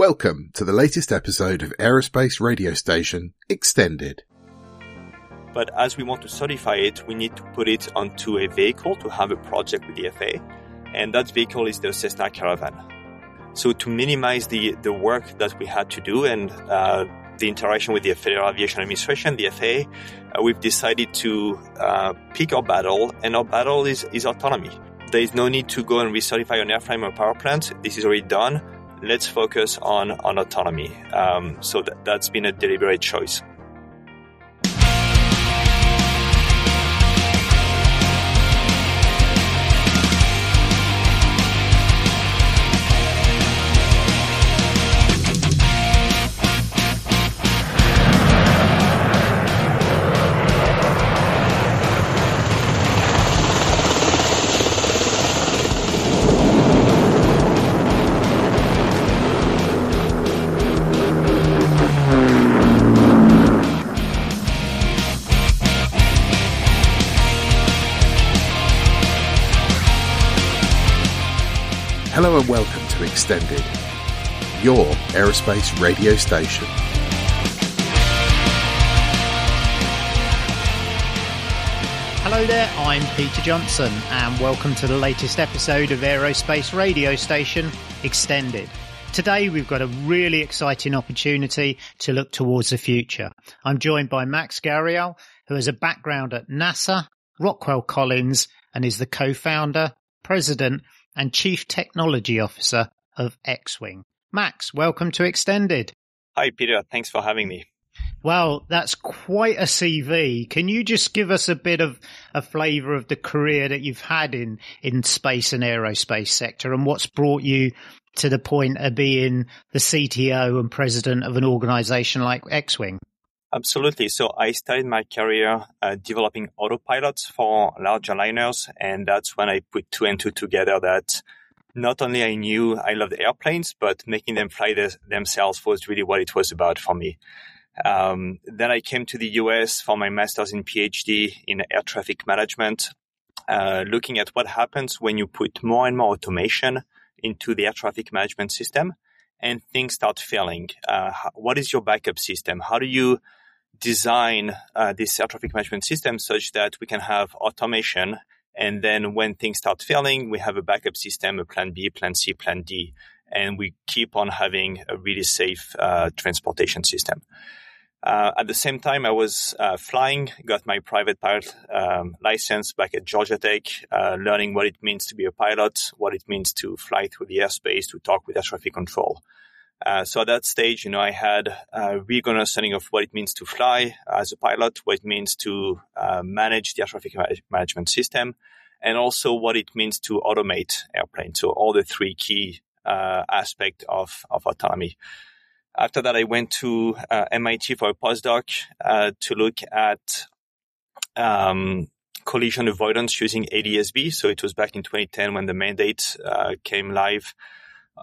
Welcome to the latest episode of Aerospace Radio Station Extended. But as we want to certify it, we need to put it onto a vehicle to have a project with the FAA. And that vehicle is the Cessna Caravan. So to minimize the, the work that we had to do and uh, the interaction with the Federal Aviation Administration, the FAA, uh, we've decided to uh, pick our battle, and our battle is, is autonomy. There is no need to go and recertify an airframe or power plant. This is already done. Let's focus on, on autonomy. Um, so that, that's been a deliberate choice. Extended, your aerospace radio station. Hello there, I'm Peter Johnson, and welcome to the latest episode of Aerospace Radio Station Extended. Today, we've got a really exciting opportunity to look towards the future. I'm joined by Max Gariel, who has a background at NASA, Rockwell Collins, and is the co founder, president, and chief technology officer of Xwing. Max, welcome to Extended. Hi, Peter. Thanks for having me. Well, that's quite a CV. Can you just give us a bit of a flavour of the career that you've had in, in space and aerospace sector and what's brought you to the point of being the CTO and president of an organisation like Xwing? Absolutely. So I started my career uh, developing autopilots for larger liners, and that's when I put two and two together that not only I knew I loved airplanes, but making them fly themselves was really what it was about for me. Um, then I came to the US for my master's in PhD in air traffic management, uh, looking at what happens when you put more and more automation into the air traffic management system and things start failing. Uh, what is your backup system? How do you design uh, this air traffic management system such that we can have automation and then when things start failing, we have a backup system, a plan B, plan C, plan D, and we keep on having a really safe uh, transportation system. Uh, at the same time, I was uh, flying, got my private pilot um, license back at Georgia Tech, uh, learning what it means to be a pilot, what it means to fly through the airspace, to talk with air traffic control. Uh, so at that stage, you know, I had a really good understanding of what it means to fly as a pilot, what it means to uh, manage the air traffic management system, and also what it means to automate airplanes. So all the three key uh, aspects of, of autonomy. After that, I went to uh, MIT for a postdoc uh, to look at um, collision avoidance using ADS-B. So it was back in 2010 when the mandate came live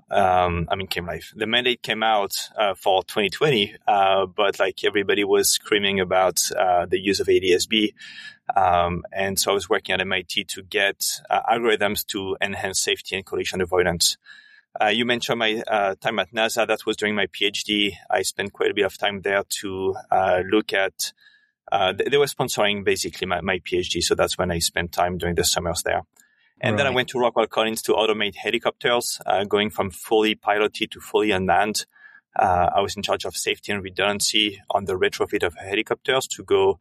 um, I mean, came live. The mandate came out uh, for 2020, uh, but like everybody was screaming about uh, the use of ADS-B. Um, and so I was working at MIT to get uh, algorithms to enhance safety and collision avoidance. Uh, you mentioned my uh, time at NASA. That was during my PhD. I spent quite a bit of time there to look at. they were sponsoring basically my, my PhD, so that's when I spent time during the summers there. And right. then I went to Rockwell Collins to automate helicopters, uh, going from fully piloted to fully unmanned. Uh, I was in charge of safety and redundancy on the retrofit of helicopters to go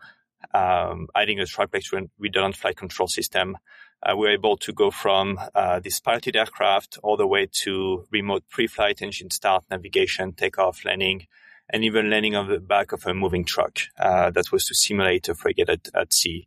um, adding a triplex redundant flight control system. Uh, we were able to go from uh, this piloted aircraft all the way to remote pre-flight engine start, navigation, takeoff, landing, and even landing on the back of a moving truck. Uh, that was to simulate a frigate at, at sea.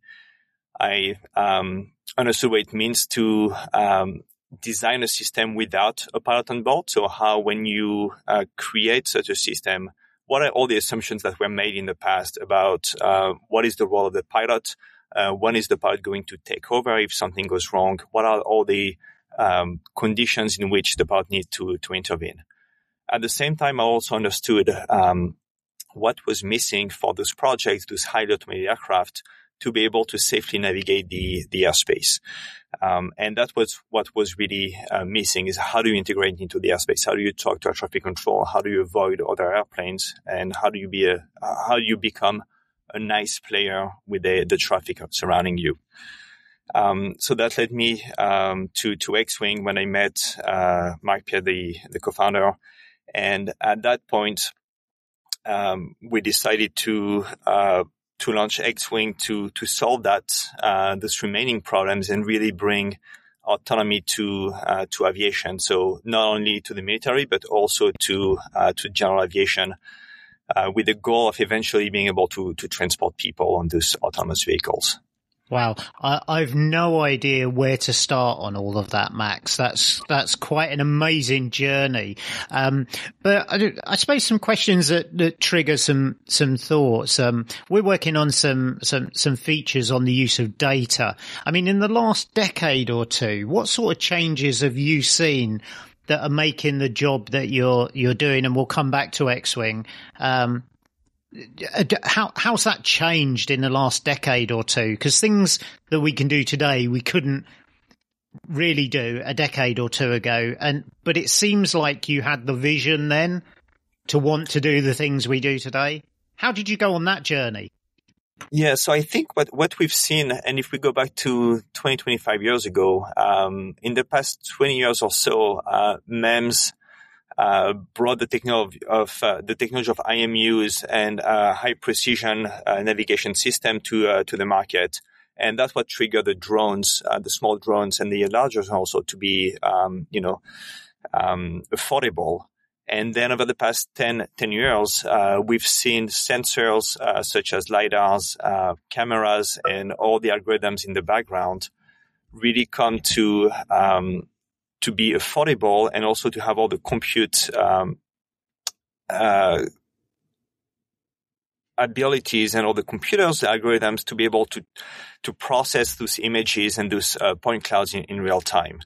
I um, understood what it means to um, design a system without a pilot on board. So how when you uh, create such a system, what are all the assumptions that were made in the past about uh, what is the role of the pilot? Uh, when is the pilot going to take over if something goes wrong? What are all the um, conditions in which the pilot needs to, to intervene? At the same time, I also understood um, what was missing for those projects, those highly automated aircraft, to be able to safely navigate the, the airspace. Um, and that was what was really uh, missing is how do you integrate into the airspace? How do you talk to air traffic control? How do you avoid other airplanes? And how do you be a, how do you become a nice player with the, the traffic surrounding you? Um, so that led me um, to to Xwing when I met uh, Marc Piette, the the co-founder, and at that point, um, we decided to uh, to launch Xwing to to solve that uh, those remaining problems and really bring autonomy to uh, to aviation. So not only to the military but also to uh, to general aviation, uh, with the goal of eventually being able to to transport people on those autonomous vehicles. Wow, I, I've no idea where to start on all of that, Max. That's that's quite an amazing journey. Um, but I, I, suppose some questions that, that trigger some some thoughts. Um, we're working on some some some features on the use of data. I mean, in the last decade or two, what sort of changes have you seen that are making the job that you're you're doing? And we'll come back to Xwing. Um, uh, how how's that changed in the last decade or two? Because things that we can do today, we couldn't really do a decade or two ago. And but it seems like you had the vision then to want to do the things we do today. How did you go on that journey? Yeah, so I think what, what we've seen, and if we go back to 20, 25 years ago, um, in the past 20 years or so, uh, MEMS uh, brought the technology of uh, the technology of IMUs and uh, high precision uh, navigation system to uh, to the market, and that's what triggered the drones, uh, the small drones, and the larger ones also to be um, you know um, affordable. And then over the past 10, 10 years, we've seen sensors such as lidars, cameras, and all the algorithms in the background really come to um, to be affordable and also to have all the compute um, uh, abilities and all the computers, the algorithms to be able to to process those images and those uh, point clouds in, in real time.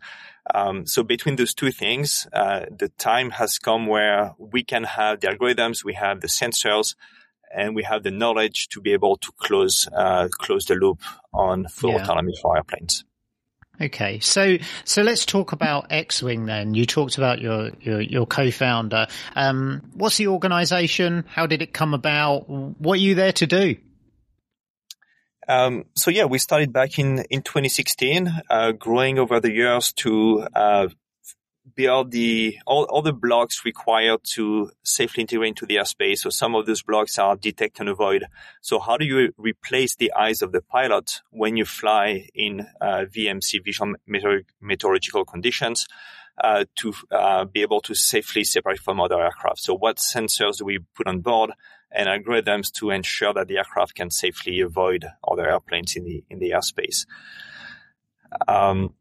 Um, so between those two things, uh, the time has come where we can have the algorithms, we have the sensors, and we have the knowledge to be able to close uh, close the loop on full yeah. autonomy for airplanes. Okay, so so let's talk about Xwing then. You talked about your your, your co-founder. Um, what's the organisation? How did it come about? What are you there to do? Um, so yeah, we started back in in 2016, uh, growing over the years to uh, build the all, all the blocks required to safely integrate into the airspace. So some of those blocks are detect and avoid. So how do you replace the eyes of the pilot when you fly in uh, VMC visual meteor- meteorological conditions? Uh, to uh, be able to safely separate from other aircraft. So, what sensors do we put on board and algorithms to ensure that the aircraft can safely avoid other airplanes in the in the airspace? Um,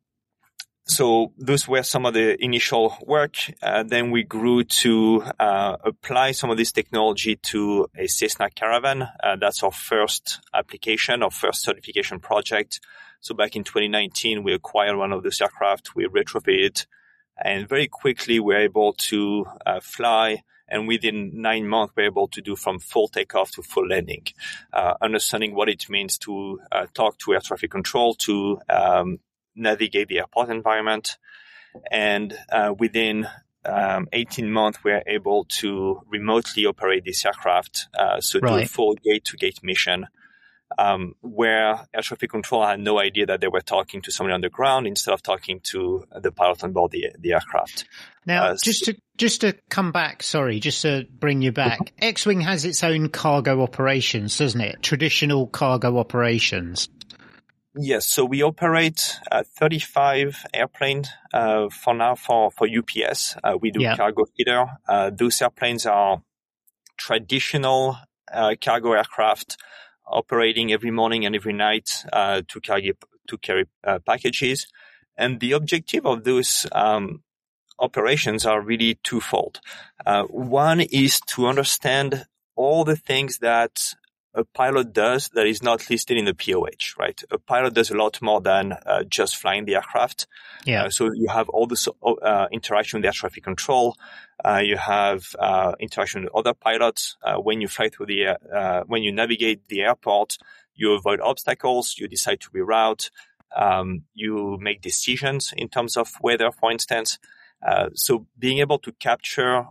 so those were some of the initial work. Uh, then we grew to uh, apply some of this technology to a Cessna Caravan. Uh, that's our first application, our first certification project. So back in 2019, we acquired one of those aircraft, we retrofitted, and very quickly we were able to uh, fly. And within nine months, we we're able to do from full takeoff to full landing, uh, understanding what it means to uh, talk to air traffic control, to um, navigate the airport environment. And uh, within um, 18 months, we are able to remotely operate this aircraft. Uh, so right. do a full gate to gate mission. Um, where air traffic control had no idea that they were talking to somebody on the ground instead of talking to the pilot on board the, the aircraft. Now, uh, just to just to come back, sorry, just to bring you back, Xwing has its own cargo operations, doesn't it? Traditional cargo operations. Yes, so we operate uh, 35 airplanes uh, for now for, for UPS. Uh, we do yeah. cargo feeder. Uh, those airplanes are traditional uh, cargo aircraft operating every morning and every night uh, to carry to carry packages. And the objective of those um, operations are really twofold. one is to understand all the things that a pilot does that is not listed in the POH, right? A pilot does a lot more than uh, just flying the aircraft. Yeah. Uh, so you have all this uh, interaction with air traffic control. Uh, you have uh, interaction with other pilots. Uh, when you fly through the when you navigate the airport, you avoid obstacles. You decide to reroute. Um, you make decisions in terms of weather, for instance. so being able to capture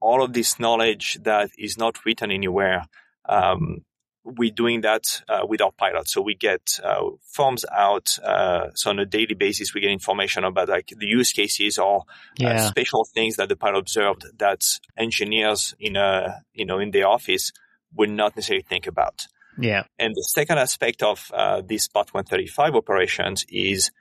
all of this knowledge that is not written anywhere um, we're doing that uh, with our pilots. So we get uh, forms out. Uh, so on a daily basis, we get information about like the use cases or uh, yeah. special things that the pilot observed that engineers in a you know in the office would not necessarily think about. Yeah. And the second aspect of uh, these Part 135 operations is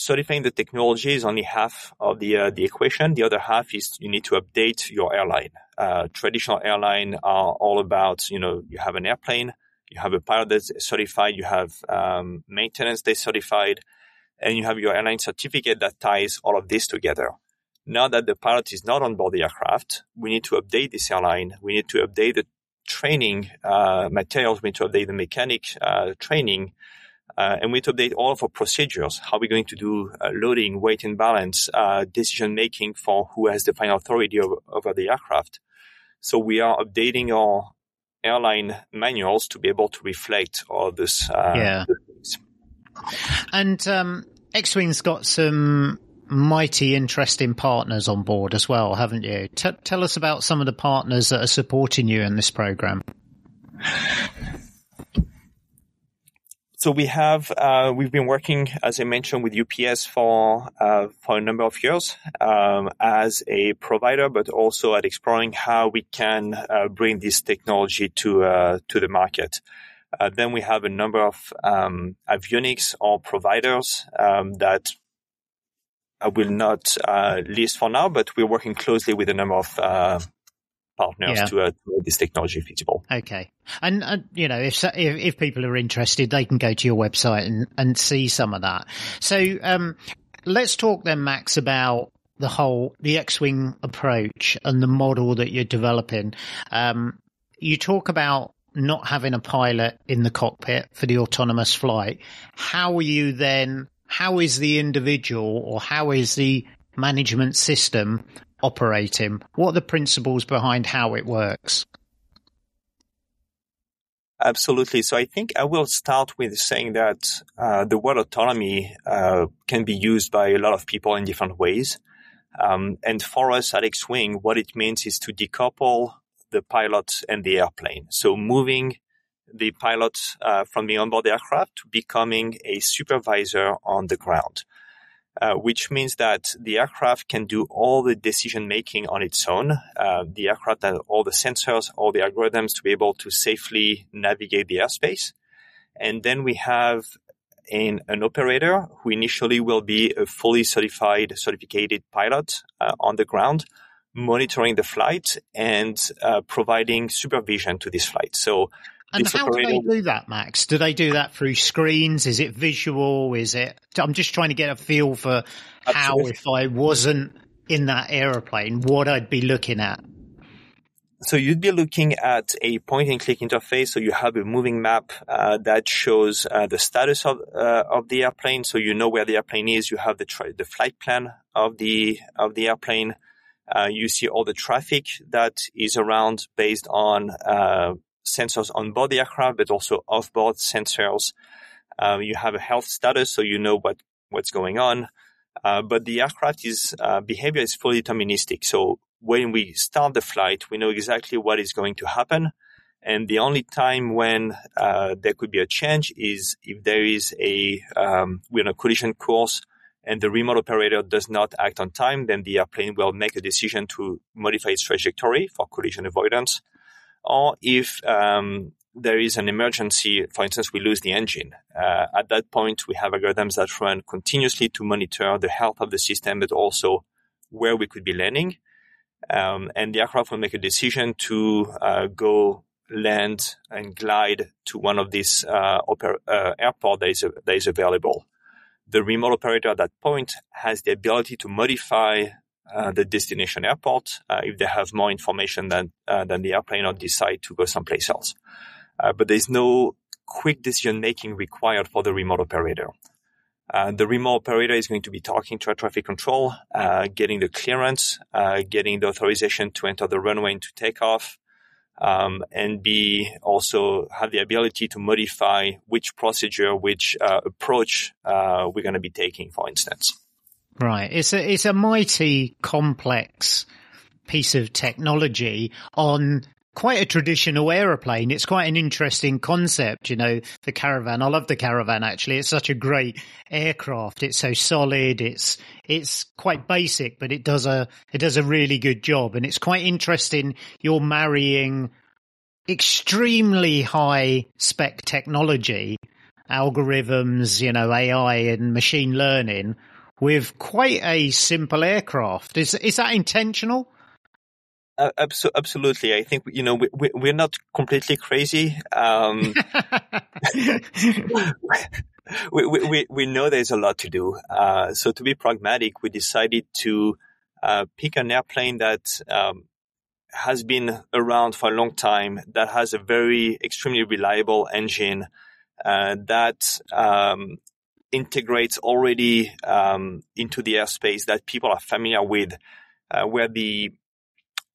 certifying the technology is only half of the uh, the equation. The other half is you need to update your airline. Uh, traditional airline are all about you know you have an airplane, you have a pilot that's certified, you have um, maintenance that's certified, and you have your airline certificate that ties all of this together. Now that the pilot is not on board the aircraft, we need to update this airline. We need to update the training uh, materials. We need to update the mechanic uh, training uh, and we need to update all of our procedures. How are we going to do uh, loading, weight and balance, uh, decision making for who has the final authority over, over, the aircraft. So we are updating our airline manuals to be able to reflect all this. Uh, yeah. And um, Xwing's got some mighty interesting partners on board as well, haven't you? T- tell us about some of the partners that are supporting you in this program. So we have uh, we've been working, as I mentioned, with UPS for uh, for a number of years um, as a provider, but also at exploring how we can uh, bring this technology to uh, to the market. Uh, then we have a number of um, avionics or providers um, that I will not uh, list for now, but we're working closely with a number of partners yeah. to, uh, to, make this technology feasible. Okay, and uh, you know if, if, if people are interested, they can go to your website and and see some of that. So um, let's talk then, Max, about the whole the Xwing approach and the model that you're developing. Um, you talk about not having a pilot in the cockpit for the autonomous flight. How are you then? How is the individual or how is the management system operating? What are the principles behind how it works? Absolutely. So I think I will start with saying that uh, the word autonomy uh, can be used by a lot of people in different ways. Um, and for us at Xwing, what it means is to decouple the pilot and the airplane. So moving the pilot uh, from the onboard aircraft to becoming a supervisor on the ground. Uh, which means that the aircraft can do all the decision making on its own. Uh, the aircraft has all the sensors, all the algorithms to be able to safely navigate the airspace. And then we have an, an operator who initially will be a fully certified, certificated pilot uh, on the ground, monitoring the flight and uh, providing supervision to this flight. So and how do they do that, Max? Do they do that through screens? Is it visual? Is it? I'm just trying to get a feel for Absolutely. how, if I wasn't in that aeroplane, what I'd be looking at. So you'd be looking at a point and click interface. So you have a moving map uh, that shows uh, the status of uh, of the airplane. So you know where the airplane is. You have the tra- the flight plan of the of the airplane. Uh, you see all the traffic that is around based on uh, sensors on board the aircraft, but also off-board sensors. Uh, you have a health status, so you know what what's going on. Uh, but the aircraft is uh, behavior is fully deterministic. So when we start the flight, we know exactly what is going to happen. And the only time when uh, there could be a change is if there is a um, we're on a collision course and the remote operator does not act on time, then the airplane will make a decision to modify its trajectory for collision avoidance or if um, there is an emergency, for instance, we lose the engine. Uh, at that point, we have algorithms that run continuously to monitor the health of the system, but also where we could be landing. Um, and the aircraft will make a decision to uh, go land and glide to one of these uh, oper- uh, airport that is, that is available. The remote operator at that point has the ability to modify uh, the destination airport uh, if they have more information than uh, than the airplane or decide to go someplace else. uh, but there's no quick decision making required for the remote operator. Uh, the remote operator is going to be talking to a traffic control, getting the clearance, getting the authorization to enter the runway and to take off, um, and be also have the ability to modify which procedure, which approach we're going to be taking, for instance. Right. It's a it's a mighty complex piece of technology on quite a traditional aeroplane. It's quite an interesting concept, you know, the caravan. I love the caravan actually. It's such a great aircraft. It's so solid. It's, it's quite basic, but it does a, it does a really good job. And it's quite interesting. You're marrying extremely high spec technology, algorithms, you know, AI and machine learning with quite a simple aircraft. Is, is that intentional? Uh, absolutely. I think, you know, we, we, we're not completely crazy. Um, we, we, we know there's a lot to do. Uh, so to be pragmatic, we decided to uh, pick an airplane that um, has been around for a long time, that has a very extremely reliable engine, uh, that um, integrates already um, into the airspace that people are familiar with, uh, where the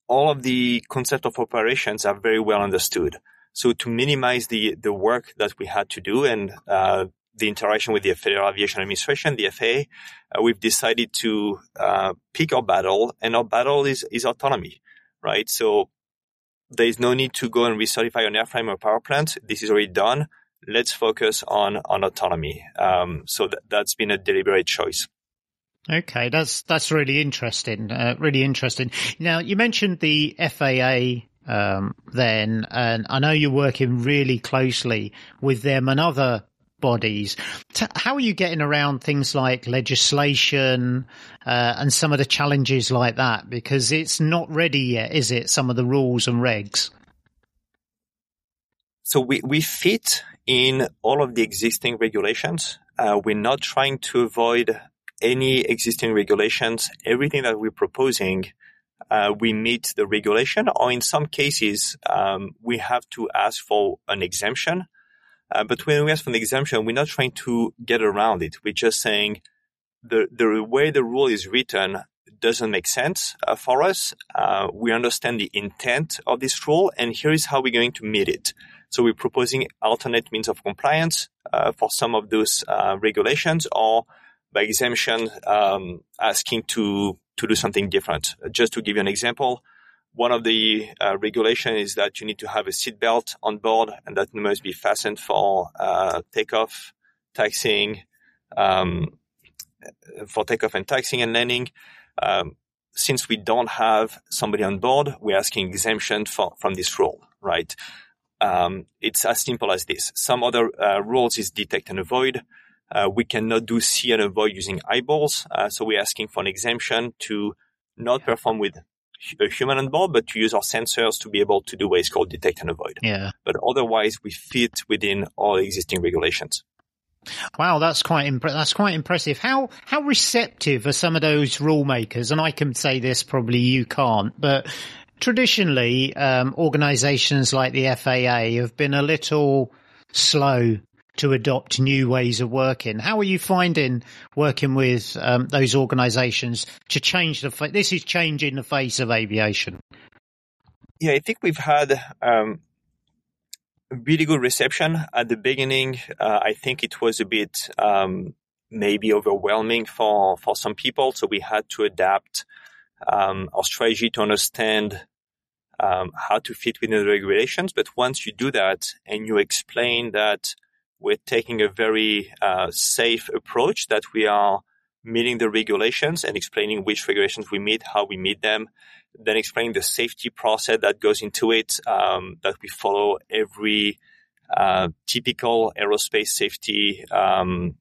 all of the concept of operations are very well understood. So to minimize the, the work that we had to do and uh, the interaction with the Federal Aviation Administration, the FAA, uh, we've decided to uh, pick our battle, and our battle is, is autonomy, right? So there is no need to go and recertify an airframe or power plant. This is already done. Let's focus on on autonomy. Um, so th- that's been a deliberate choice. Okay, that's that's really interesting. Uh, really interesting. Now, you mentioned the FAA um, then, and I know you're working really closely with them and other bodies. T- how are you getting around things like legislation uh, and some of the challenges like that? Because it's not ready yet, is it? Some of the rules and regs. So we we fit in all of the existing regulations. Uh, we're not trying to avoid any existing regulations, everything that we're proposing, uh, we meet the regulation, or in some cases, um, we have to ask for an exemption. Uh, but when we ask for an exemption, we're not trying to get around it. We're just saying the the way the rule is written doesn't make sense uh, for us. Uh, we understand the intent of this rule, and here is how we're going to meet it. So we're proposing alternate means of compliance uh, for some of those uh, regulations, or by exemption, um, asking to to do something different. Just to give you an example, one of the uh, is that you need to have a seatbelt on board, and that must be fastened for uh, takeoff, taxiing, um, for takeoff and taxiing and landing. Um, since we don't have somebody on board, we're asking exemption for, from this rule, right? Um, it's as simple as this. Some other uh, rules is detect and avoid. Uh, we cannot do see and avoid using eyeballs. Uh, so we're asking for an exemption to not perform with a human on board, but to use our sensors to be able to do what is called detect and avoid. Yeah. But otherwise, we fit within all existing regulations. Wow, that's quite imp- that's quite impressive. How how receptive are some of those rule makers? And I can say this, probably you can't, but traditionally, um, organisations like the FAA have been a little slow to adopt new ways of working. How are you finding working with um, those organisations to change the? Fa- this is changing the face of aviation. Yeah, I think we've had um, really good reception at the beginning. Uh, I think it was a bit um, maybe overwhelming for for some people, so we had to adapt um, our strategy to understand. Um, how to fit within the regulations, but once you do that and you explain that we're taking a very uh, safe approach that we are meeting the regulations and explaining which regulations we meet, how we meet them, then explaining the safety process that goes into it, um, that we follow every uh, typical aerospace safety um,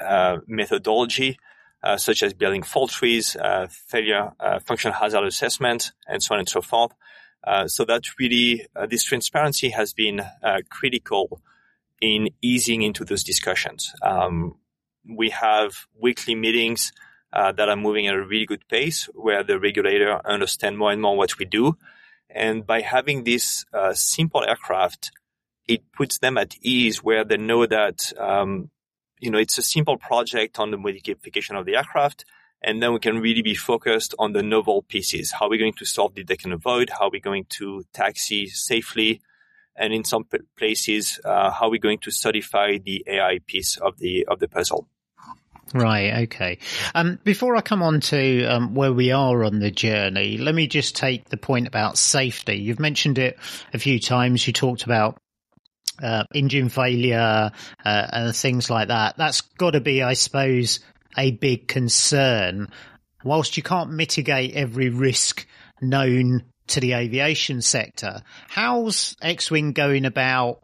uh, methodology, uh, such as building fault trees, uh, failure, uh, functional hazard assessment, and so on and so forth. Uh, so that really, this transparency has been critical in easing into those discussions. Um, we have weekly meetings that are moving at a really good pace where the regulator understand more and more what we do And by having this simple aircraft, it puts them at ease where they know that, um, you know, it's a simple project on the modification of the aircraft. And then we can really be focused on the novel pieces. How are we going to solve the detect and avoid? How are we going to taxi safely? And in some places, uh, how are we going to certify the AI piece of the, of the puzzle? Right. Okay. Um, before I come on to um, where we are on the journey, let me just take the point about safety. You've mentioned it a few times. You talked about uh, engine failure uh, and things like that. That's got to be, I suppose, a big concern. Whilst you can't mitigate every risk known to the aviation sector, how's Xwing going about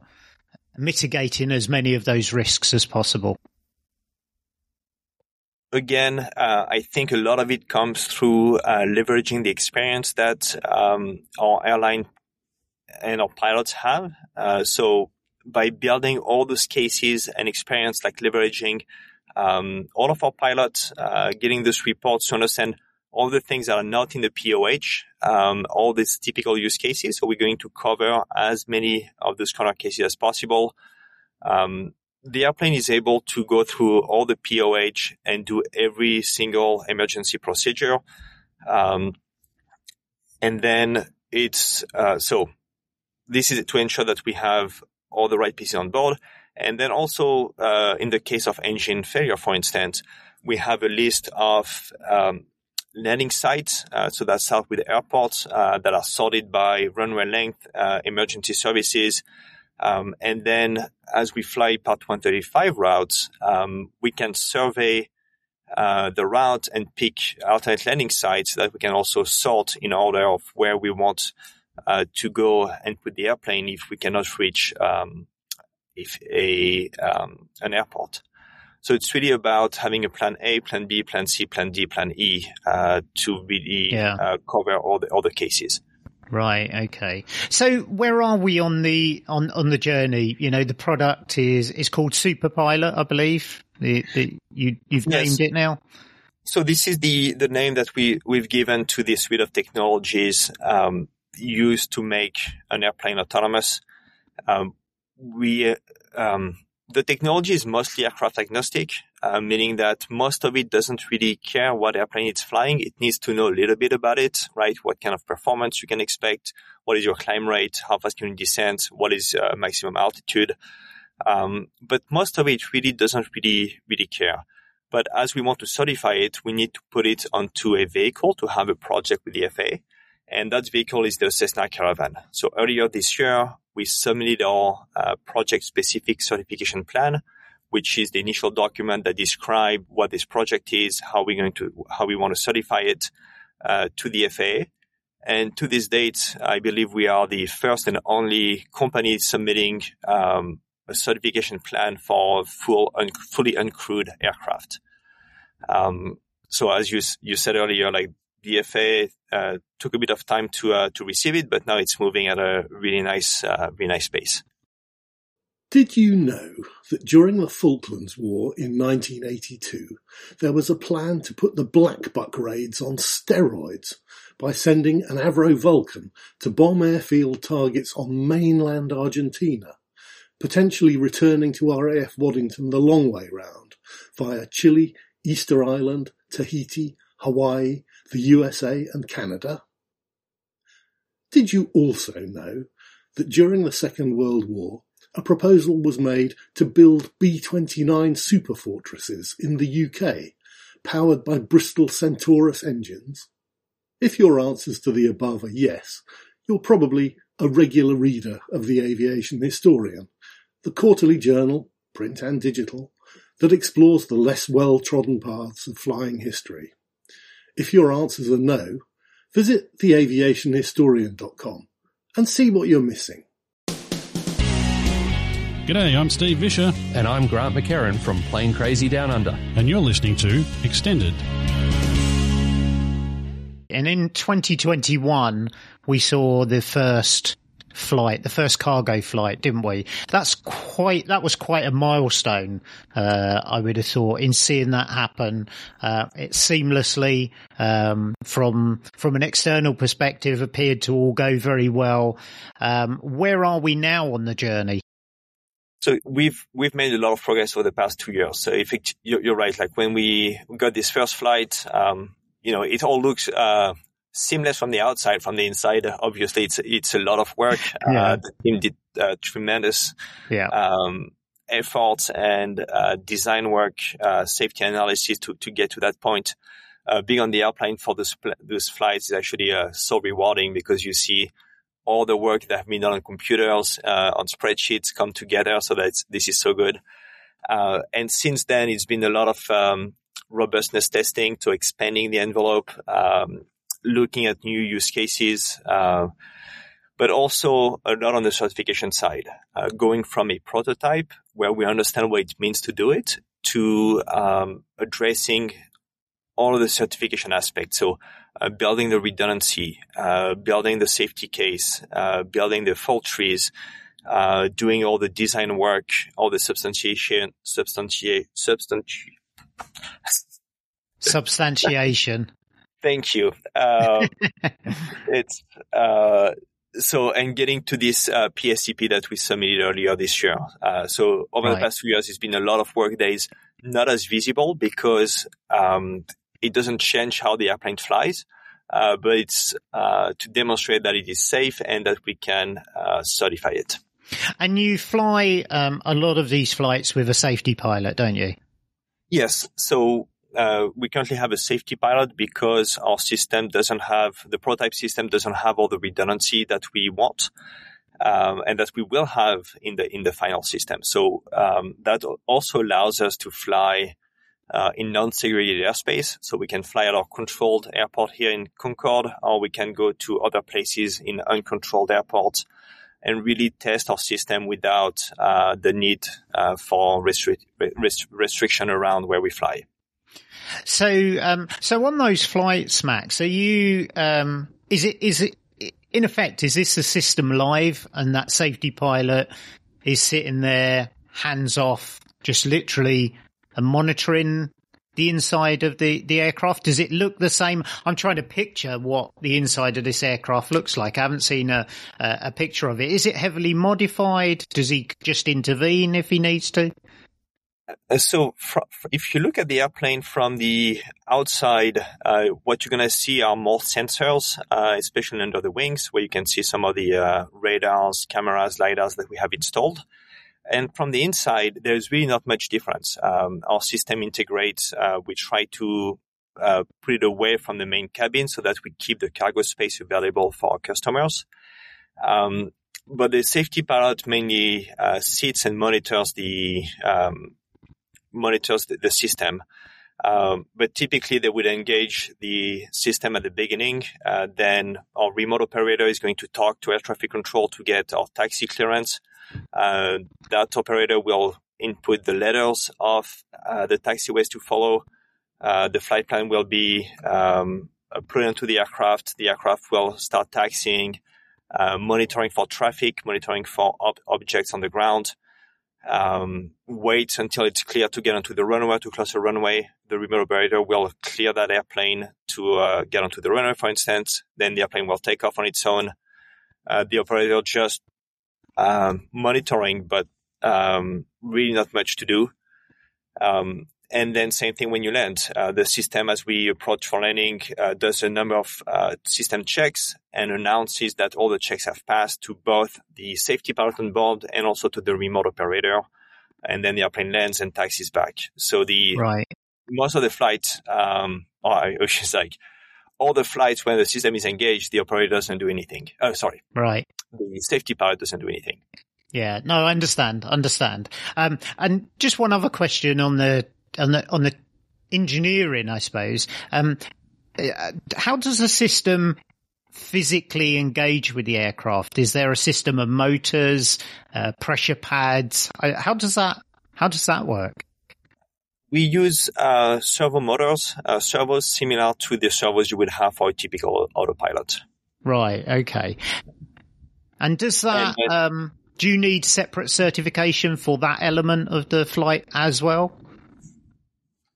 mitigating as many of those risks as possible? again, uh, I think a lot of it comes through uh, leveraging the experience that um, our airline and our pilots have. Uh, so by building all those cases and experience, like leveraging um, all of our pilots, uh, getting those reports to understand all the things that are not in the POH, um, all these typical use cases. So we're going to cover as many of those corner cases as possible. Um, the airplane is able to go through all the POH and do every single emergency procedure. Um, and then it's, uh, so this is to ensure that we have all the right pieces on board. And then also, uh, in the case of engine failure, for instance, we have a list of, um, landing sites. Uh, so that's south with airports, uh, that are sorted by runway length, uh, emergency services, um, and then as we fly Part 135 routes, um, we can survey uh, the route and pick alternate landing sites that we can also sort in order of where we want uh, to go and put the airplane if we cannot reach um, if a um, an airport. So it's really about having a plan A, plan B, plan C, plan D, plan E uh, to really yeah. Uh, cover all the other cases. Right. Okay. So where are we on the on on the journey? You know, the product is is called Superpilot, I believe. The, the you you've yes. named it now. So this is the the name that we we've given to this suite of technologies um, used to make an airplane autonomous. Um, we um, the technology is mostly aircraft agnostic, uh, meaning that most of it doesn't really care what airplane it's flying. It needs to know a little bit about it, right? What kind of performance you can expect? What is your climb rate? How fast can you descend? What is uh, maximum altitude? Um, but most of it really doesn't really, really care. But as we want to certify it, we need to put it onto a vehicle to have a project with the FAA. And that vehicle is the Cessna Caravan. So earlier this year, we submitted our uh, project specific certification plan, which is the initial document that describes what this project is, how we're going to, how we want to certify it uh, to the FAA. And to this date, I believe we are the first and only company submitting um, a certification plan for full, un- fully uncrewed aircraft. Um, so as you you said earlier, like FAA uh, took a bit of time to uh, to receive it, but now it's moving at a really nice, uh, really nice pace. Did you know that during the Falklands War in 1982, there was a plan to put the Black Buck raids on steroids by sending an Avro Vulcan to bomb airfield targets on mainland Argentina, potentially returning to RAF Waddington the long way round via Chile, Easter Island, Tahiti, Hawaii, the USA and Canada? Did you also know that during the Second World War, a proposal was made to build B-29 superfortresses in the UK, powered by Bristol Centaurus engines? If your answers to the above are yes, you're probably a regular reader of the Aviation Historian, the quarterly journal, print and digital, that explores the less well-trodden paths of flying history. If your answers are no, visit theaviationhistorian.com and see what you're missing. G'day, I'm Steve Visscher. And I'm Grant McHerron from Plane Crazy Down Under. And you're listening to Extended. And in 2021, we saw the first flight, the first cargo flight, didn't we? That's quite, that was quite a milestone, uh, I would have thought in seeing that happen. Uh, it seamlessly, um, from, from an external perspective appeared to all go very well. Um, where are we now on the journey? So we've we've made a lot of progress over the past two years. So if it, you're, right, like when we got this first flight, um, you know, it all looks uh, seamless from the outside. From the inside, obviously, it's it's a lot of work. Yeah. Uh, the team did uh, tremendous yeah. um, effort and uh, design work, uh, safety analysis to to get to that point. Uh, being on the airplane for those those flights is actually so rewarding because you see all the work that have been done on computers, uh, on spreadsheets come together so that this is so good. Uh, and since then, it's been a lot of um, robustness testing to expanding the envelope, um, looking at new use cases, uh, but also a lot on the certification side, uh, going from a prototype where we understand what it means to do it to um, addressing all of the certification aspects. So uh, building the redundancy, uh, building the safety case, uh, building the fault trees, uh, doing all the design work, all the substantiation, substantiate, substanti- substantiation. Thank you. Um, it's uh, so and getting to this uh, PSCP that we submitted earlier this year. so over right. the past few years, it's been a lot of work that is not as visible because um, it doesn't change how the airplane flies, uh, but it's uh, to demonstrate that it is safe and that we can uh, certify it. And you fly um, a lot of these flights with a safety pilot, don't you? Yes. So uh, we currently have a safety pilot because our system doesn't have the prototype system doesn't have all the redundancy that we want. Um, and that we will have in the in the final system. So um, that also allows us to fly uh, in non-segregated airspace. So we can fly at our controlled airport here in Concord, or we can go to other places in uncontrolled airports and really test our system without uh, the need uh, for rest- restriction around where we fly. So, um, so on those flights, Max, are you? Um, is it? Is it? In effect, is this a system live, and that safety pilot is sitting there, hands off, just literally monitoring the inside of the, the aircraft? Does it look the same? I'm trying to picture what the inside of this aircraft looks like. I haven't seen a, a, a picture of it. Is it heavily modified? Does he just intervene if he needs to? Uh, so, fr- if you look at the airplane from the outside, uh, what you're going to see are more sensors, uh, especially under the wings, where you can see some of the uh, radars, cameras, lidars that we have installed. And from the inside, there's really not much difference. Um, our system integrates. Uh, we try to uh, put it away from the main cabin so that we keep the cargo space available for our customers. Um, but the safety pilot mainly sits and monitors the um, monitors the, the system. Um, but typically, they would engage the system at the beginning. Uh, then our remote operator is going to talk to air traffic control to get our taxi clearance. Uh, that operator will input the letters of uh, the taxiways to follow. Uh, the flight plan will be um, put into the aircraft. The aircraft will start taxiing, uh, monitoring for traffic, monitoring for ob- objects on the ground. Um, wait until it's clear to get onto the runway, to cross the runway. The remote operator will clear that airplane to uh, get onto the runway, for instance. Then the airplane will take off on its own. Uh, the operator just um, monitoring, but um, really not much to do. And then same thing when you land. Uh, the system, as we approach for landing, uh, does a number of uh, system checks and announces that all the checks have passed to both the safety pilot on board and also to the remote operator. And then the airplane lands and taxis back. So the right. most of the flights, um, or I should like all the flights when the system is engaged, the operator doesn't do anything. Oh, sorry. Right. The safety pilot doesn't do anything. Yeah, no, I understand, understand. Um, and just one other question on the on the on the engineering, I suppose. Um, uh, how does the system physically engage with the aircraft? Is there a system of motors, uh, pressure pads? How does that how does that work? We use uh, servo motors, uh, servos similar to the servos you would have for a typical autopilot. Right. Okay. And does that, And, um, do you need separate certification for that element of the flight as well?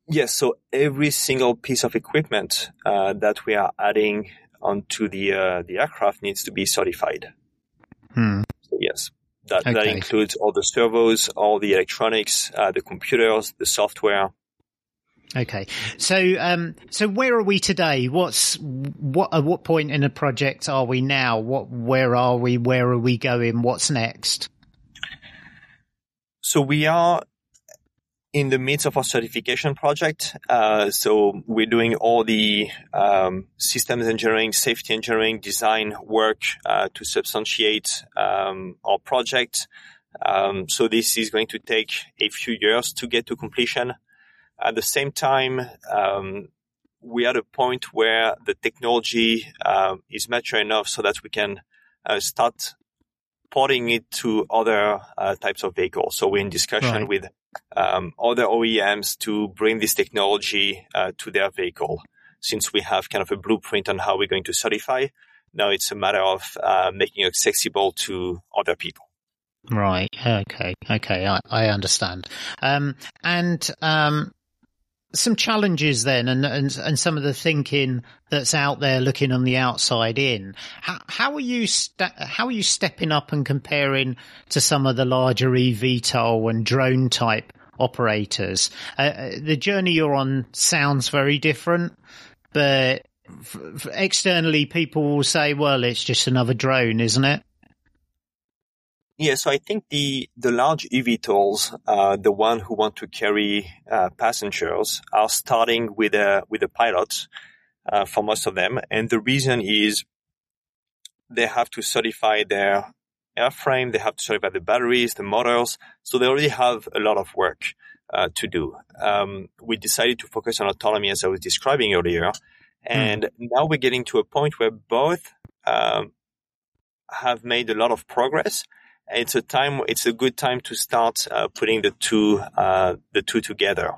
Yes, so every single piece of equipment uh, that we are adding onto the uh, the aircraft needs to be certified. Hmm. So yes, that that includes all the servos, all the electronics, uh, the computers, the software. Okay. So, um, so where are we today? What's, what, at what point in the project are we now? What, where are we? Where are we going? What's next? So we are in the midst of our certification project. Uh, so we're doing all the um, systems engineering, safety engineering, design work uh, to substantiate um, our project. Um, so this is going to take a few years to get to completion. At the same time, um, we are at a point where the technology uh, is mature enough so that we can uh, start porting it to other uh, types of vehicles. So we're in discussion Right. with um, other OEMs to bring this technology uh, to their vehicle. Since we have kind of a blueprint on how we're going to certify, now it's a matter of uh, making it accessible to other people. Right. Okay. Okay. I, I understand. Um, and, um, some challenges then and, and, and some of the thinking that's out there looking on the outside in. How, how are you, sta how are you stepping up and comparing to some of the larger eVTOL and drone type operators? Uh, Uh, the journey you're on sounds very different, but f- f- externally people will say, well, it's just another drone, isn't it? Yeah, so I think the the large eVTOLs, uh, the one who want to carry uh, passengers, are starting with a with a pilot uh, for most of them, and the reason is they have to certify their airframe, they have to certify the batteries, the motors, so they already have a lot of work uh, to do. Um, we decided to focus on autonomy, as I was describing earlier, and now we're getting to a point where both um, have made a lot of progress it's a time it's a good time to start uh, putting the two uh, the two together.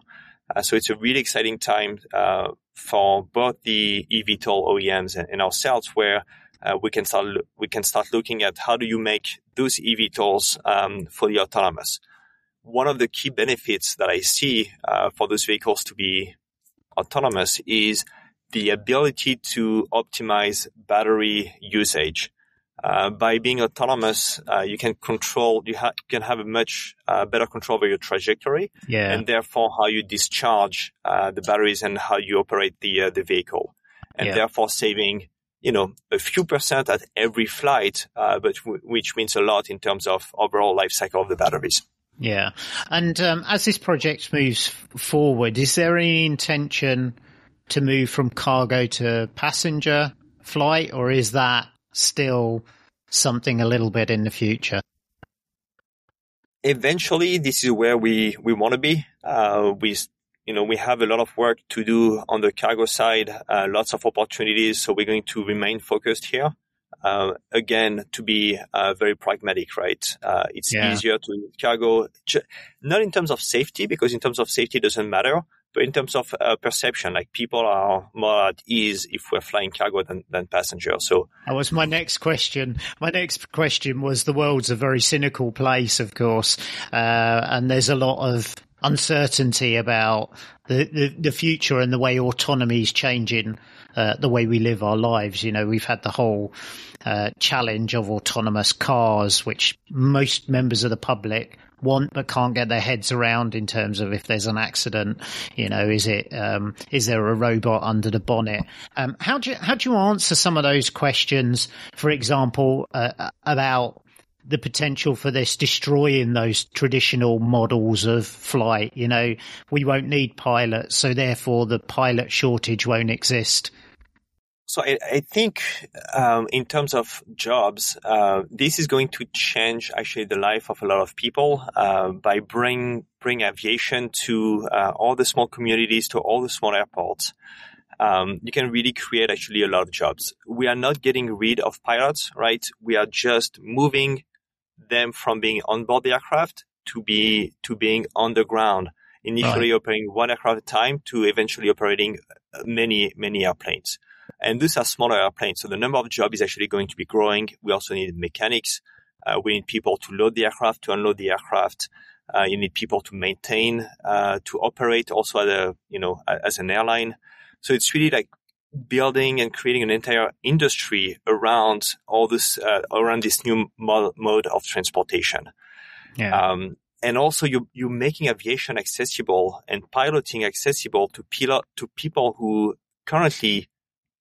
Uh, so it's a really exciting time uh, for both the eVTOL OEMs and, and ourselves where uh, we can start we can start looking at how do you make those eVTOLs um, fully autonomous. One of the key benefits that I see uh, for those vehicles to be autonomous is the ability to optimize battery usage uh, by being autonomous, uh, you can control, you ha- can have a much uh, better control over your trajectory Yeah. and therefore how you discharge uh, the batteries and how you operate the uh, the vehicle, and Yeah. therefore saving you know a few percent at every flight, uh, but w- which means a lot in terms of overall life cycle of the batteries. Yeah. And um, as this project moves forward, is there any intention to move from cargo to passenger flight, or is that still something a little bit in the future? eventually this is where we, we want to be. Uh, we, you know, we have a lot of work to do on the cargo side, uh, lots of opportunities. So we're going to remain focused here. Uh, again, to be uh, very pragmatic, right? Uh, it's Yeah. easier to cargo, not in terms of safety, because in terms of safety it doesn't matter, but in terms of uh, perception, like people are more at ease if we're flying cargo than, than passengers. So That was my next question. My next question was the world's a very cynical place, of course, uh, and there's a lot of uncertainty about the, the, the future and the way autonomy is changing uh, the way we live our lives. You know, we've had the whole uh, challenge of autonomous cars, which most members of the public want but can't get their heads around in terms of if there's an accident, you know, is it, um, is there a robot under the bonnet? Um, how do you, how do you answer some of those questions? For example, uh, about the potential for this destroying those traditional models of flight. You know, we won't need pilots, so therefore the pilot shortage won't exist. So I, I think um, in terms of jobs, uh, this is going to change actually the life of a lot of people uh, by bring bring aviation to uh, all the small communities, to all the small airports. Um, you can really create actually a lot of jobs. We are not getting rid of pilots, right? We are just moving them from being on board the aircraft to be to being on the ground. Initially operating one aircraft at a time to eventually operating many many airplanes. And these are smaller airplanes. So the number of jobs is actually going to be growing. We also need mechanics. Uh, we need people to load the aircraft, to unload the aircraft. Uh, you need people to maintain, uh, to operate also as a, you know, as an airline. So it's really like building and creating an entire industry around all this, uh, around this new mod- mode of transportation. Yeah. Um, and also you, you're making aviation accessible and piloting accessible to pilot, to people who currently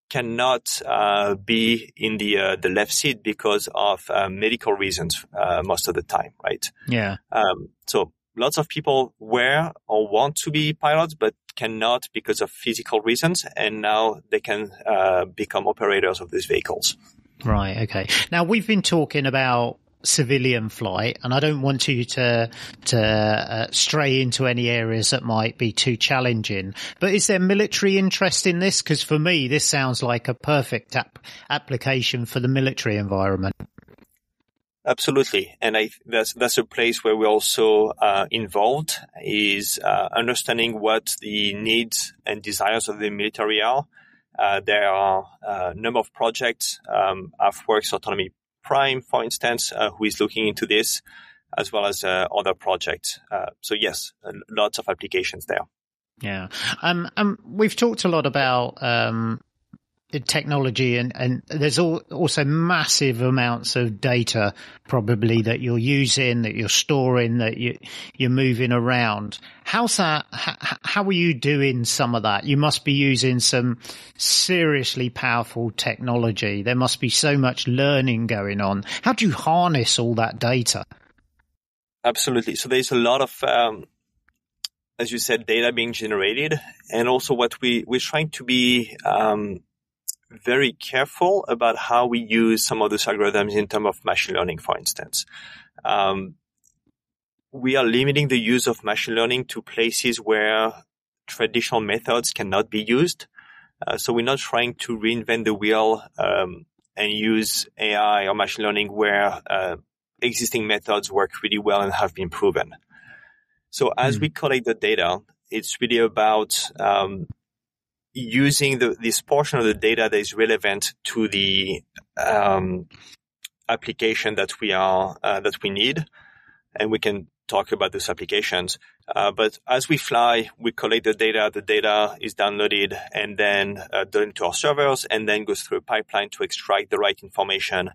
cannot uh, be in the uh, the left seat because of uh, medical reasons uh, most of the time, right? Yeah. Um, so lots of people were or want to be pilots, but cannot because of physical reasons, and now they can uh, become operators of these vehicles. Right. Okay. Now we've been talking about civilian flight, and I don't want you to to uh, stray into any areas that might be too challenging. But is there military interest in this? Because for me, this sounds like a perfect ap- application for the military environment. Absolutely, and I that's that's a place where we're also uh, involved is uh, understanding what the needs and desires of the military are. Uh, there are a number of projects. Um, AFWERX Autonomy Prime, for instance, uh, who is looking into this, as well as uh, other projects. Uh, so yes, lots of applications there. Yeah, um, um, we've talked a lot about um, technology and, and there's all, also massive amounts of data probably that you're using, that you're storing, that you, you're moving around. How's that? How, how are you doing some of that? You must be using some seriously powerful technology. There must be so much learning going on. How do you harness all that data? Absolutely. So there's a lot of, um, as you said, data being generated, and also what we we're trying to be um, very careful about how we use some of those algorithms in terms of machine learning, for instance. Um, we are limiting the use of machine learning to places where traditional methods cannot be used. Uh, so we're not trying to reinvent the wheel um, and use AI or machine learning where uh, existing methods work really well and have been proven. So as mm. we collect the data, it's really about um, using the, this portion of the data that is relevant to the um, application that we are uh, that we need, and we can talk about those applications. Uh, but as we fly, we collect the data. The data is downloaded and then uh, done to our servers, and then goes through a pipeline to extract the right information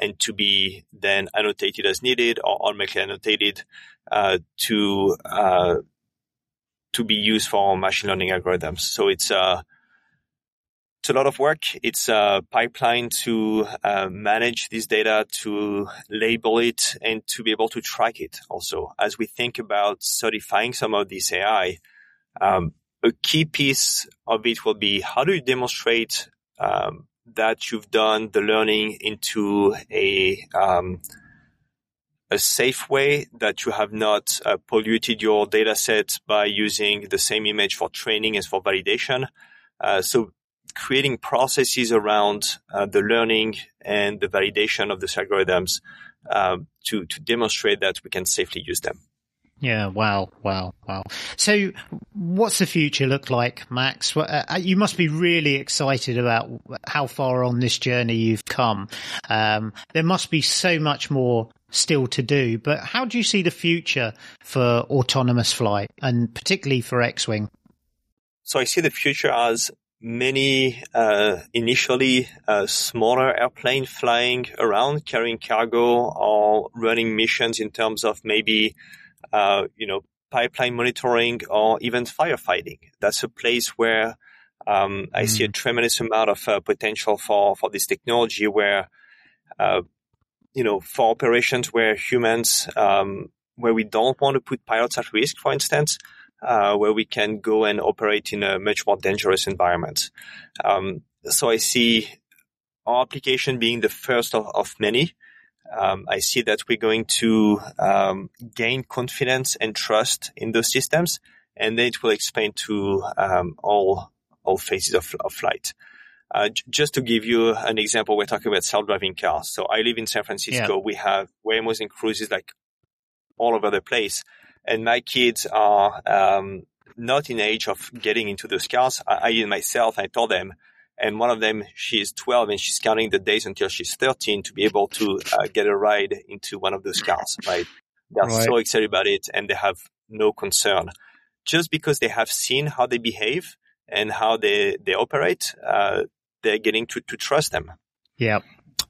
and to be then annotated as needed or automatically annotated uh, to uh, to be used for machine learning algorithms. So it's uh, it's a lot of work. It's a pipeline to uh, manage this data, to label it, and to be able to track it. Also, as we think about certifying some of this AI, um, a key piece of it will be how do you demonstrate um, that you've done the learning into a um, a safe way that you have not uh, polluted your data set by using the same image for training as for validation. Uh, so creating processes around uh, the learning and the validation of these algorithms um, to to demonstrate that we can safely use them. Yeah, wow, wow, wow. So, what's the future look like, Max? Uh, uh, you must be really excited about how far on this journey you've come. Um, there must be so much more still to do, but how do you see the future for autonomous flight and particularly for Xwing? So I see the future as many uh, initially uh, smaller airplane flying around carrying cargo or running missions in terms of maybe uh, you know pipeline monitoring or even firefighting that's a place where um, I mm. see a mm. tremendous amount of uh, potential for for this technology where uh, you know for operations where humans um, where we don't want to put pilots at risk for instance uh, where we can go and operate in a much more dangerous environment. Um, so I see our application being the first of, of many. Um, I see that we're going to um, gain confidence and trust in those systems, and then it will expand to um, all all phases of, of flight. Uh, j- just to give you an example, we're talking about self-driving cars. So I live in San Francisco. Yeah. We have Waymos and Cruises like all over the place and my kids are um, not in age of getting into those cars. I, I myself, I told them, and one of them she's 12 and she's counting the days until she's 13 to be able to uh, get a ride into one of those cars right? They're right. so excited about it and they have no concern. Just because they have seen how they behave and how they they operate uh, they're getting to, to trust them. Yeah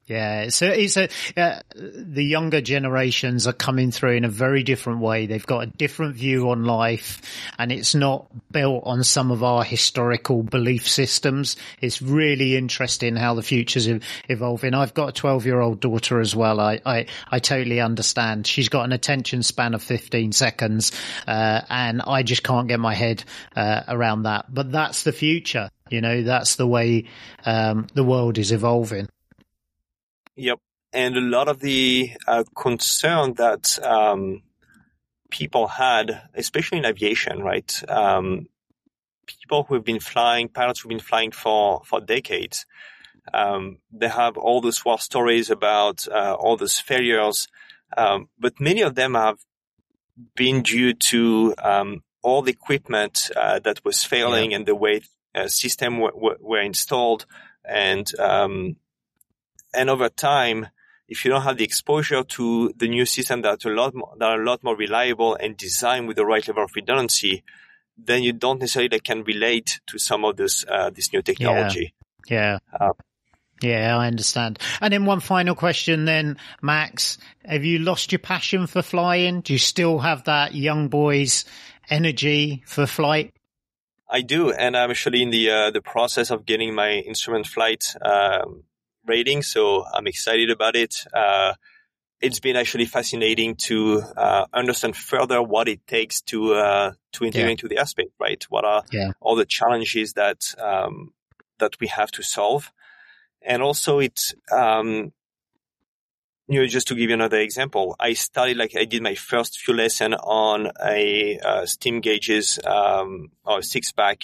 yeah, so it's a uh, the younger generations are coming through in a very different way. They've got a different view on life, and it's not built on some of our historical belief systems. It's really interesting how the future's evolving. I've got a twelve-year-old daughter as well. I, I I totally understand. She's got an attention span of fifteen seconds, uh, and I just can't get my head uh, around that. But that's the future. You know, that's the way um, the world is evolving. Yep. And a lot of the uh, concern that um, people had, especially in aviation, right? Um, people who have been flying, pilots who've been flying for, for decades, um, they have all those war stories about uh, all those failures, um, but many of them have been due to um, all the equipment uh, that was failing yeah. and the way uh, system w- w- were installed and um, and over time, if you don't have the exposure to the new system that are a lot more, that are a lot more reliable and designed with the right level of redundancy, then you don't necessarily can relate to some of this uh, this new technology. Yeah. yeah. Uh, yeah, I understand. And then one final question then, Max, have you lost your passion for flying? Do you still have that young boy's energy for flight? I do, and I'm actually in the uh, the process of getting my instrument flight um, rating. So I'm excited about it. Uh, it's been actually fascinating to uh, understand further what it takes to uh, to integrate yeah. into the aspect, right? What are yeah. all the challenges that um, that we have to solve, and also it's Um, you know, just to give you another example, I studied like I did my first few lesson on a uh, steam gauges um, or six pack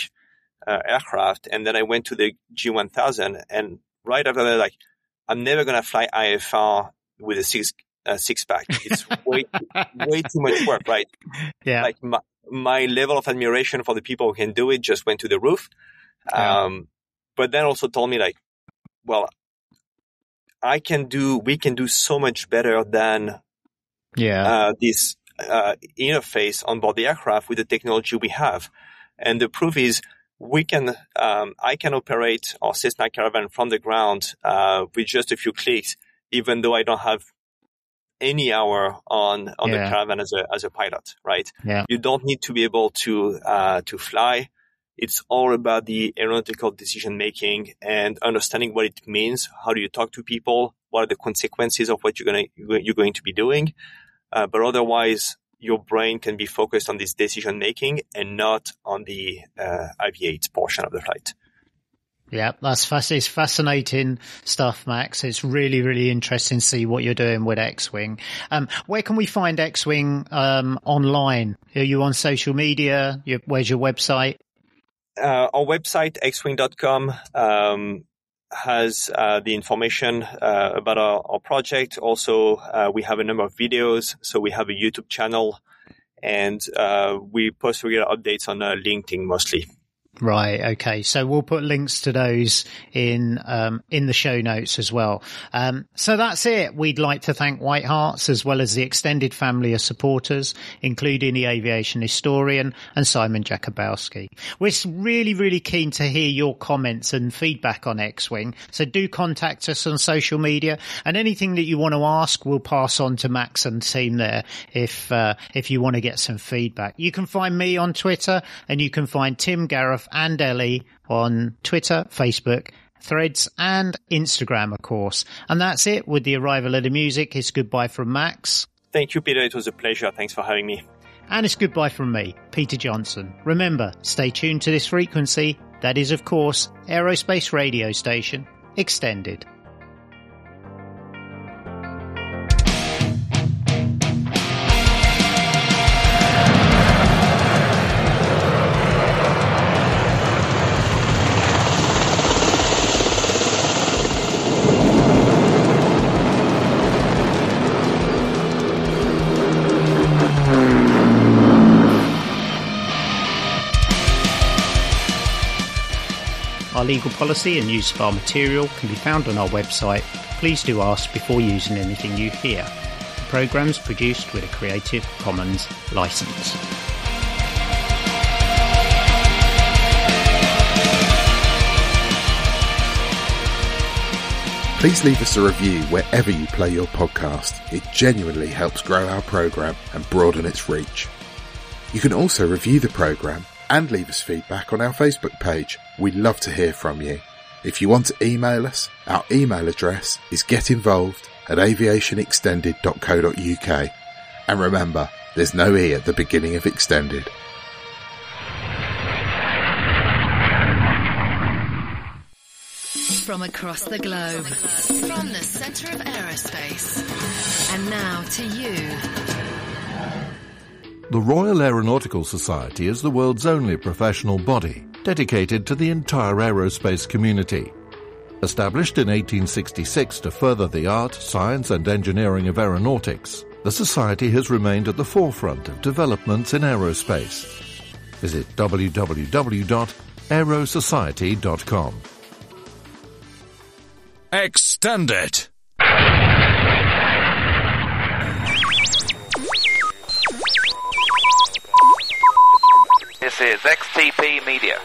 uh, aircraft, and then I went to the G1000, and right after that, like, I'm never going to fly IFR with a six, uh, six pack. It's way, way too much work, right? Yeah. Like my, my level of admiration for the people who can do it just went to the roof. Yeah. Um, but then also told me like, well, I can do, we can do so much better than, yeah, uh, this, uh, interface on board the aircraft with the technology we have. And the proof is we can, um, I can operate our Cessna Caravan from the ground uh, with just a few clicks, even though I don't have any hour on on yeah. the Caravan as a as a pilot. Right? Yeah. You don't need to be able to uh, to fly. It's all about the aeronautical decision making and understanding what it means. How do you talk to people? What are the consequences of what you're gonna you're going to be doing? Uh, but otherwise, your brain can be focused on this decision making and not on the uh, aviate portion of the flight. Yeah, that's. It's fascinating stuff, Max. It's really, really interesting to see what you're doing with Xwing. Um, where can we find Xwing um, online? Are you on social media? Where's your website? Uh, our website, xwing.com. Um, has uh, the information uh, about our, our, project. Also, uh, we have a number of videos. So we have a YouTube channel, and uh, we post regular updates on uh, LinkedIn mostly. Right. Okay. So we'll put links to those in um, in the show notes as well. Um, so that's it. We'd like to thank White Hearts as well as the extended family of supporters, including the aviation historian and Simon Jakubowski. We're really, really keen to hear your comments and feedback on Xwing. So do contact us on social media and anything that you want to ask, we'll pass on to Max and team there if uh, if you want to get some feedback. You can find me on Twitter and you can find Tim Gareth and Ellie on Twitter, Facebook, Threads, and Instagram, of course. And that's it with the arrival of the music. It's goodbye from Max. Thank you, Peter. It was a pleasure. Thanks for having me. And it's goodbye from me, Peter Johnson. Remember, stay tuned to this frequency. That is, of course, Aerospace Radio Station Extended. Our legal policy and use of our material can be found on our website. Please do ask before using anything you hear. The programme's produced with a Creative Commons licence. Please leave us a review wherever you play your podcast. It genuinely helps grow our programme and broaden its reach. You can also review the programme and leave us feedback on our Facebook page. We'd love to hear from you. If you want to email us, our email address is getinvolved at aviationextended.co.uk. And remember, there's no E at the beginning of extended. From across the globe, from the center of aerospace. And now to you. The Royal Aeronautical Society is the world's only professional body dedicated to the entire aerospace community. Established in 1866 to further the art, science and engineering of aeronautics, the Society has remained at the forefront of developments in aerospace. Visit www.aerosociety.com. Extend it. This is XTP Media.